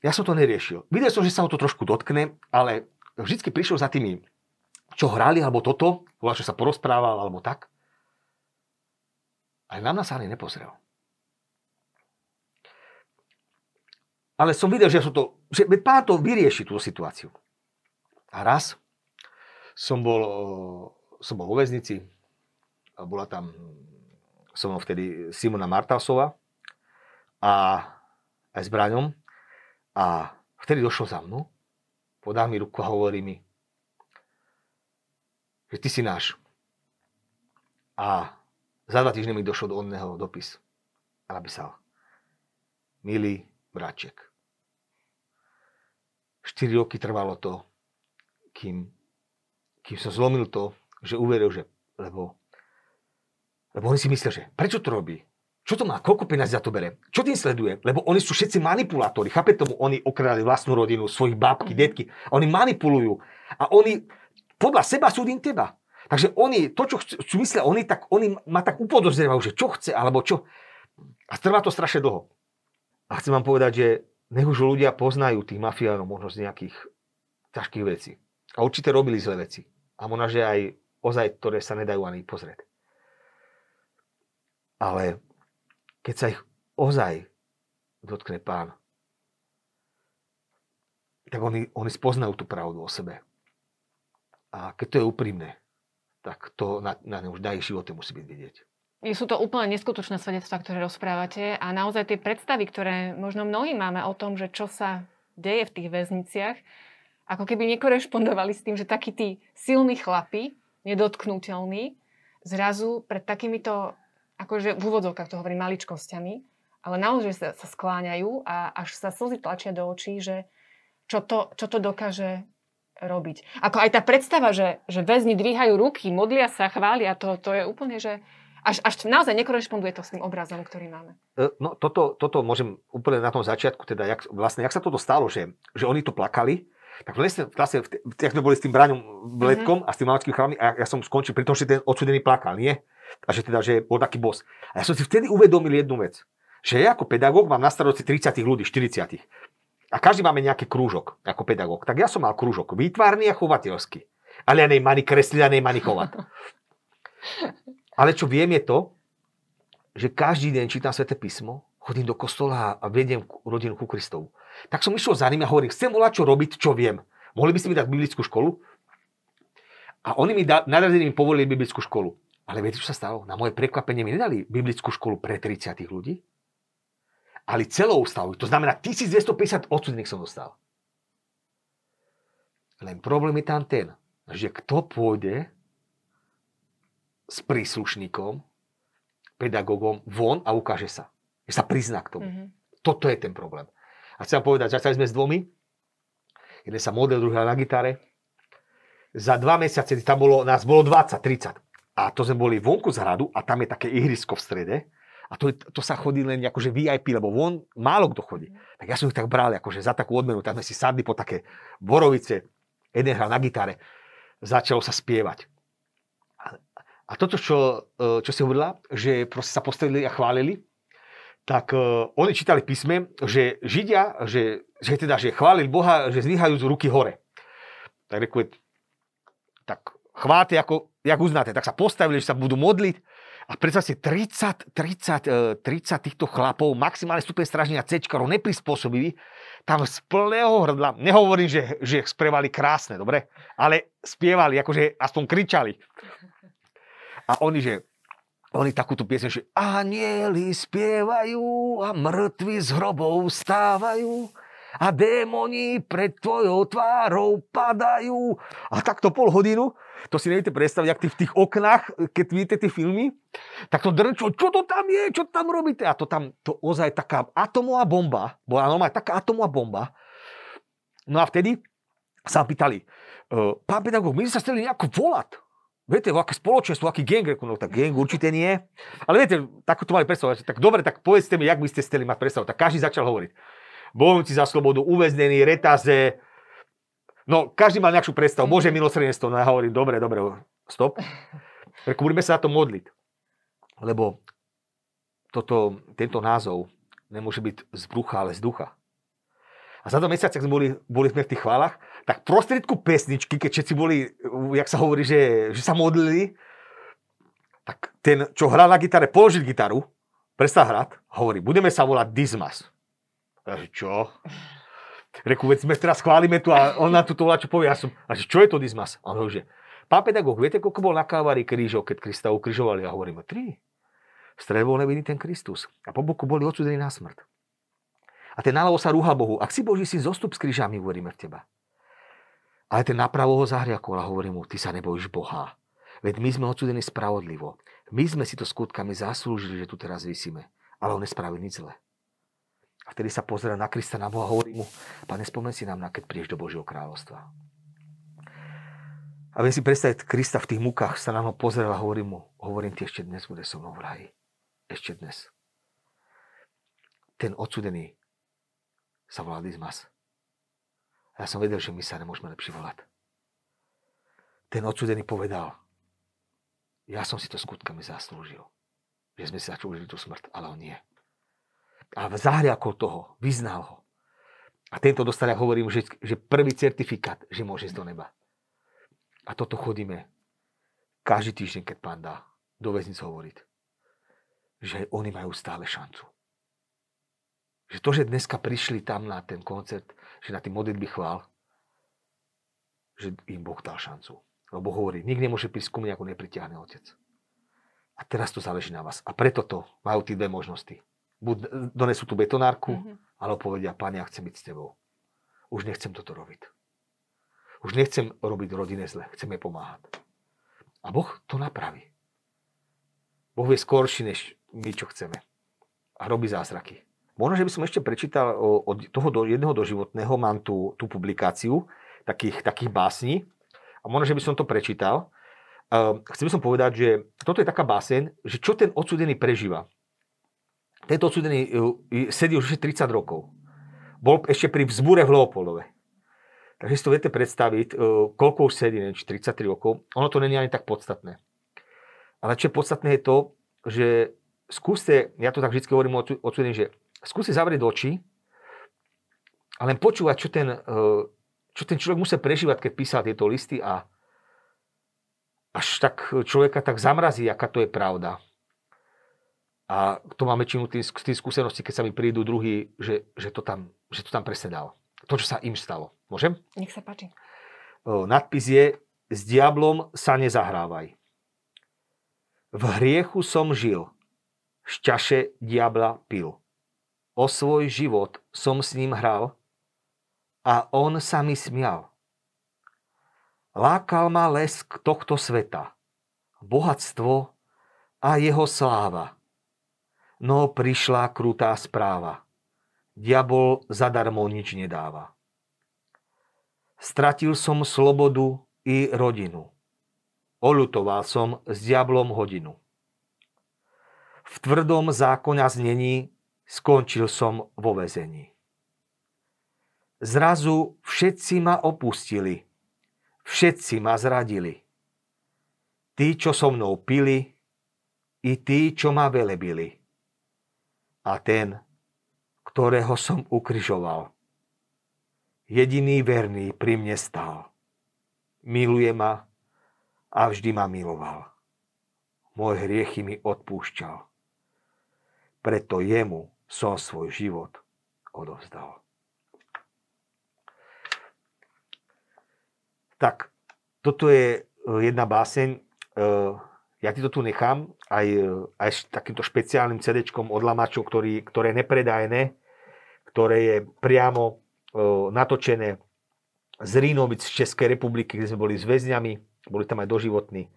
B: Ja som to neriešil. Videl som, že sa ho to trošku dotkne, ale vždycky prišiel za tými, čo hrali, alebo toto, čo sa porozprával, alebo tak. Ale na nás ani nepozrel. Ale som videl, že, som to, že pán to vyrieši túto situáciu. A raz som bol, som bol vo väznici a bola tam som vtedy Simona Martausova a aj s Braňom a vtedy došlo za mnou, podal mi ruku a hovorí mi, že ty si náš. A za dva týždne mi došlo do onného dopis a napísal, milý bráček. 4 roky trvalo to, kým, kým som zlomil to, že uveril, že lebo, lebo oni si myslia, že prečo to robí? Čo to má? Koľko peniazí za to bere? Čo tým sleduje? Lebo oni sú všetci manipulátori. Chápe tomu? Oni okradali vlastnú rodinu, svojich bábky, mhm. detky. Oni manipulujú. A oni podľa seba súdim teba. Takže oni, to, čo chcú, čo myslia oni, tak oni ma tak upodozrievajú, že čo chce, alebo čo. A trvá to strašne dlho. A chcem vám povedať, že nech už ľudia poznajú tých mafiánov možno z nejakých ťažkých vecí. A určite robili zlé veci. A možno, že aj ozaj, ktoré sa nedajú ani pozrieť. Ale keď sa ich ozaj dotkne pán, tak oni, oni spoznajú tú pravdu o sebe. A keď to je úprimné, tak to na, na už daj živote musí byť vidieť.
A: Sú to úplne neskutočné svedectvá, ktoré rozprávate a naozaj tie predstavy, ktoré možno mnohí máme o tom, že čo sa deje v tých väzniciach, ako keby nekorešpondovali s tým, že takí tí silní chlapi, nedotknutelní, zrazu pred takýmito, akože v úvodzovkách to hovorím, maličkosťami, ale naozaj sa, sa skláňajú a až sa slzy tlačia do očí, že čo to, čo to dokáže robiť. Ako aj tá predstava, že, že väzni dvíhajú ruky, modlia sa, chvália, to, to je úplne, že až, až naozaj nekorešponduje to s tým obrazom, ktorý máme.
B: E, no toto, toto môžem úplne na tom začiatku, teda jak, vlastne, jak sa toto stalo, že, že oni to plakali, tak vlastne, vlastne jak sme boli s tým Braňom Letkom mm-hmm. a s tým malickým chalami a ja, ja som skončil pri tom, že ten odsudený plakal, nie? A že teda, že bol taký bos. A ja som si vtedy uvedomil jednu vec, že ja ako pedagóg mám na starosti 30 ľudí, 40 a každý máme nejaký krúžok ako pedagóg. Tak ja som mal krúžok výtvarný a chovateľský. Ale ja nej mani kresliť a nej mani chovať. Ale čo viem je to, že každý deň čítam Svete písmo, chodím do kostola a vediem rodinu ku Kristovu. Tak som išiel za ním a hovorím, chcem volať, čo robiť, čo viem. Mohli by ste mi dať biblickú školu? A oni mi da, nadradení mi povolili biblickú školu. Ale viete, čo sa stalo? Na moje prekvapenie mi nedali biblickú školu pre 30 ľudí, ale celou ústavu. To znamená 1250 odsudených som dostal. Len problém je tam ten, že kto pôjde s príslušníkom, pedagógom von a ukáže sa. Že sa prizná k tomu. Mm-hmm. Toto je ten problém. A chcem povedať, začali sme s dvomi. Jeden sa model, druhý na gitare. Za dva mesiace tam bolo, nás bolo 20, 30. A to sme boli vonku z hradu a tam je také ihrisko v strede. A to, to sa chodí len akože VIP, lebo von málo kto chodí. Tak ja som ich tak bral akože za takú odmenu. Tak sme si sadli po také borovice. Jeden hral na gitare. Začalo sa spievať. A, toto, čo, e, čo si hovorila, že proste sa postavili a chválili, tak uh, oni čítali písme, že Židia, že, že teda, že chválili Boha, že zvíhajú z ruky hore. Tak rekuje, tak chváte, ako, jak uznáte. Tak sa postavili, že sa budú modliť. A predsa si 30, 30, 30 týchto chlapov, maximálne stupeň straženia C, neprispôsobili, tam z plného hrdla, nehovorím, že, že sprevali krásne, dobre, ale spievali, akože aspoň kričali. A oni, že oni takúto piesň, že anieli spievajú a mŕtvi z hrobov stávajú a démoni pred tvojou tvárou padajú. A takto pol hodinu to si neviete predstaviť, ak v tých oknách, keď vidíte tie filmy, tak to drčo, čo to tam je, čo tam robíte? A to tam, to ozaj taká atomová bomba, bola normálne taká atomová bomba. No a vtedy sa pýtali, e, pán pedagóg, my sme sa chceli nejako volať. Viete, aké spoločenstvo, aký gang, no tak gang určite nie. Ale viete, takú to mali predstavovať. Tak dobre, tak povedzte mi, jak by ste chceli mať predstavu. Tak každý začal hovoriť. Bojujúci za slobodu, uväznení, retaze, No, každý má nejakú predstavu. Bože mhm. milosrdenstvo. No ja hovorím, dobre, dobre, stop. Tak budeme sa na to modliť. Lebo toto, tento názov nemôže byť z brucha, ale z ducha. A za dva mesiace, keď sme boli, boli sme v tých chválach, tak prostriedku pesničky, keď všetci boli, jak sa hovorí, že, že sa modlili, tak ten, čo hral na gitare, položil gitaru, prestal hrať, hovorí, budeme sa volať Dismas. Ja, čo? Reku, veď sme teraz chválime tu a on na túto čo povie. Ja som, a že čo je to dizmas? A on hovorí, že pán pedagóg, viete, koľko bol na kávari krížov, keď Krista ukrižovali? A hovoríme, tri. V nevinný ten Kristus. A po boku boli odsudení na smrť. A ten naľavo sa rúha Bohu. Ak si Boží syn, zostup s krížami, hovoríme v teba. Ale ten napravo ho zahriakol a hovorí mu, ty sa nebojíš Boha. Veď my sme odsudení spravodlivo. My sme si to skutkami zaslúžili, že tu teraz vysíme. Ale on nespravil nič zle. A vtedy sa pozera na Krista, na Boha a hovorí mu, pane, spomen si nám na keď prídeš do Božieho kráľovstva. A viem si predstaviť, Krista v tých mukách sa na ho pozrel a hovorí mu, hovorím ti, ešte dnes bude so mnou v raji. Ešte dnes. Ten odsudený sa volá Dizmas. A ja som vedel, že my sa nemôžeme lepšie volať. Ten odsudený povedal, ja som si to skutkami zaslúžil. Že sme si začali tú smrť, ale on nie a zahriakol toho, vyznal ho. A tento dostal, ja hovorím, že, že prvý certifikát, že môže ísť do neba. A toto chodíme každý týždeň, keď pán dá do väznic hovoriť. Že oni majú stále šancu. Že to, že dneska prišli tam na ten koncert, že na tým modlitby chvál, že im Boh dal šancu. Lebo hovorí, nikto nemôže prísť ku mne, ako nepritiahne otec. A teraz to záleží na vás. A preto to majú tie dve možnosti buď donesú tú betonárku, mm-hmm. alebo povedia, pani, ja chcem byť s tebou. Už nechcem toto robiť. Už nechcem robiť rodine zle, chcem jej pomáhať. A Boh to napraví. Boh vie skorší, než my, čo chceme. A robí zázraky. Možno, že by som ešte prečítal od toho do jedného doživotného, mám tú, tú publikáciu takých, takých básní. A možno, že by som to prečítal. Chcel by som povedať, že toto je taká báseň, že čo ten odsudený prežíva. Tento odsudený e, sedí už 30 rokov. Bol ešte pri vzbúre v Leopoldove. Takže si to viete predstaviť, e, koľko už sedí, neviem, či 33 rokov. Ono to není ani tak podstatné. Ale čo je podstatné je to, že skúste, ja to tak vždy hovorím odsudeným, že skúste zavrieť oči a len počúvať, čo ten, e, čo ten človek musí prežívať, keď písal tieto listy a až tak človeka tak zamrazí, aká to je pravda. A to mám väčšinu tým, tým skúsenosti, keď sa mi prídu druhý, že, že, to tam, že to tam presne dal. To, čo sa im stalo. Môžem?
A: Nech sa páči.
B: Nadpis je S diablom sa nezahrávaj. V hriechu som žil, z čaše diabla pil. O svoj život som s ním hral a on sa mi smial. Lákal ma lesk tohto sveta, bohatstvo a jeho sláva. No prišla krutá správa. Diabol zadarmo nič nedáva. Stratil som slobodu i rodinu. Olutoval som s diablom hodinu. V tvrdom zákonia znení skončil som vo vezení. Zrazu všetci ma opustili, všetci ma zradili. Tí, čo so mnou pili, i tí, čo ma velebili. A ten, ktorého som ukryžoval, jediný verný pri mne stál. Miluje ma a vždy ma miloval. Môj hriechy mi odpúšťal. Preto jemu som svoj život odovzdal. Tak, toto je e, jedna báseň. E, ja ti to tu nechám aj, e, aj s takýmto špeciálnym CD od Lamačov, ktorý, ktoré je nepredajné, ktoré je priamo natočené z Rínovic z Českej republiky, kde sme boli s väzňami, boli tam aj doživotní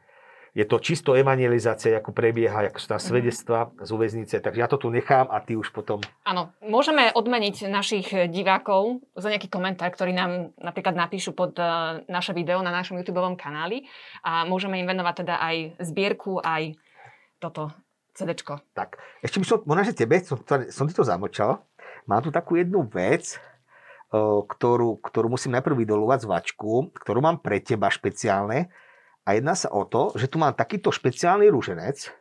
B: je to čisto evangelizácia, ako prebieha, ako sú tam mhm. svedectva z uväznice. Takže ja to tu nechám a ty už potom...
A: Áno, môžeme odmeniť našich divákov za nejaký komentár, ktorý nám napríklad napíšu pod eh, naše video na našom YouTube kanáli a môžeme im venovať teda aj zbierku, aj toto CDčko.
B: Tak, ešte by som, možno, že tebe, som, som ti to zamočal, mám tu takú jednu vec, eh, ktorú, ktorú musím najprv vydolovať z vačku, ktorú mám pre teba špeciálne a jedná sa o to, že tu mám takýto špeciálny rúženec,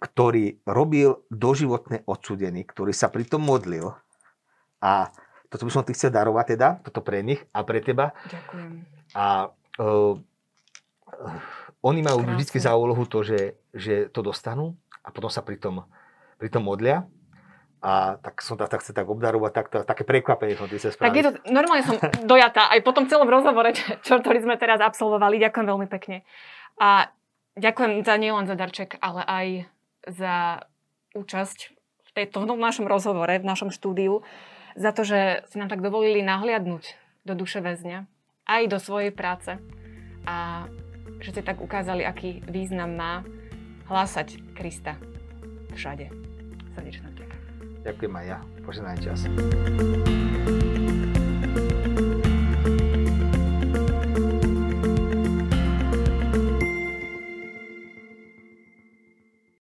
B: ktorý robil doživotné odsudený, ktorý sa pritom modlil. A toto by som ti chcel darovať teda, toto pre nich a pre teba.
A: Ďakujem.
B: A uh, oni majú vždy za úlohu to, že, že to dostanú a potom sa pritom, pritom modlia a tak som tak, tak chce tak obdarovať, tak, to, také prekvapenie som ty sa
A: Tak je to, normálne som dojatá, aj po tom celom rozhovore, čo, ktorý sme teraz absolvovali, ďakujem veľmi pekne. A ďakujem za nielen za darček, ale aj za účasť v, tejto, v našom rozhovore, v našom štúdiu, za to, že si nám tak dovolili nahliadnúť do duše väzňa, aj do svojej práce a že ste tak ukázali, aký význam má hlásať Krista všade. Srdečná
B: Ďakujem aj ja. Požehnaj čas.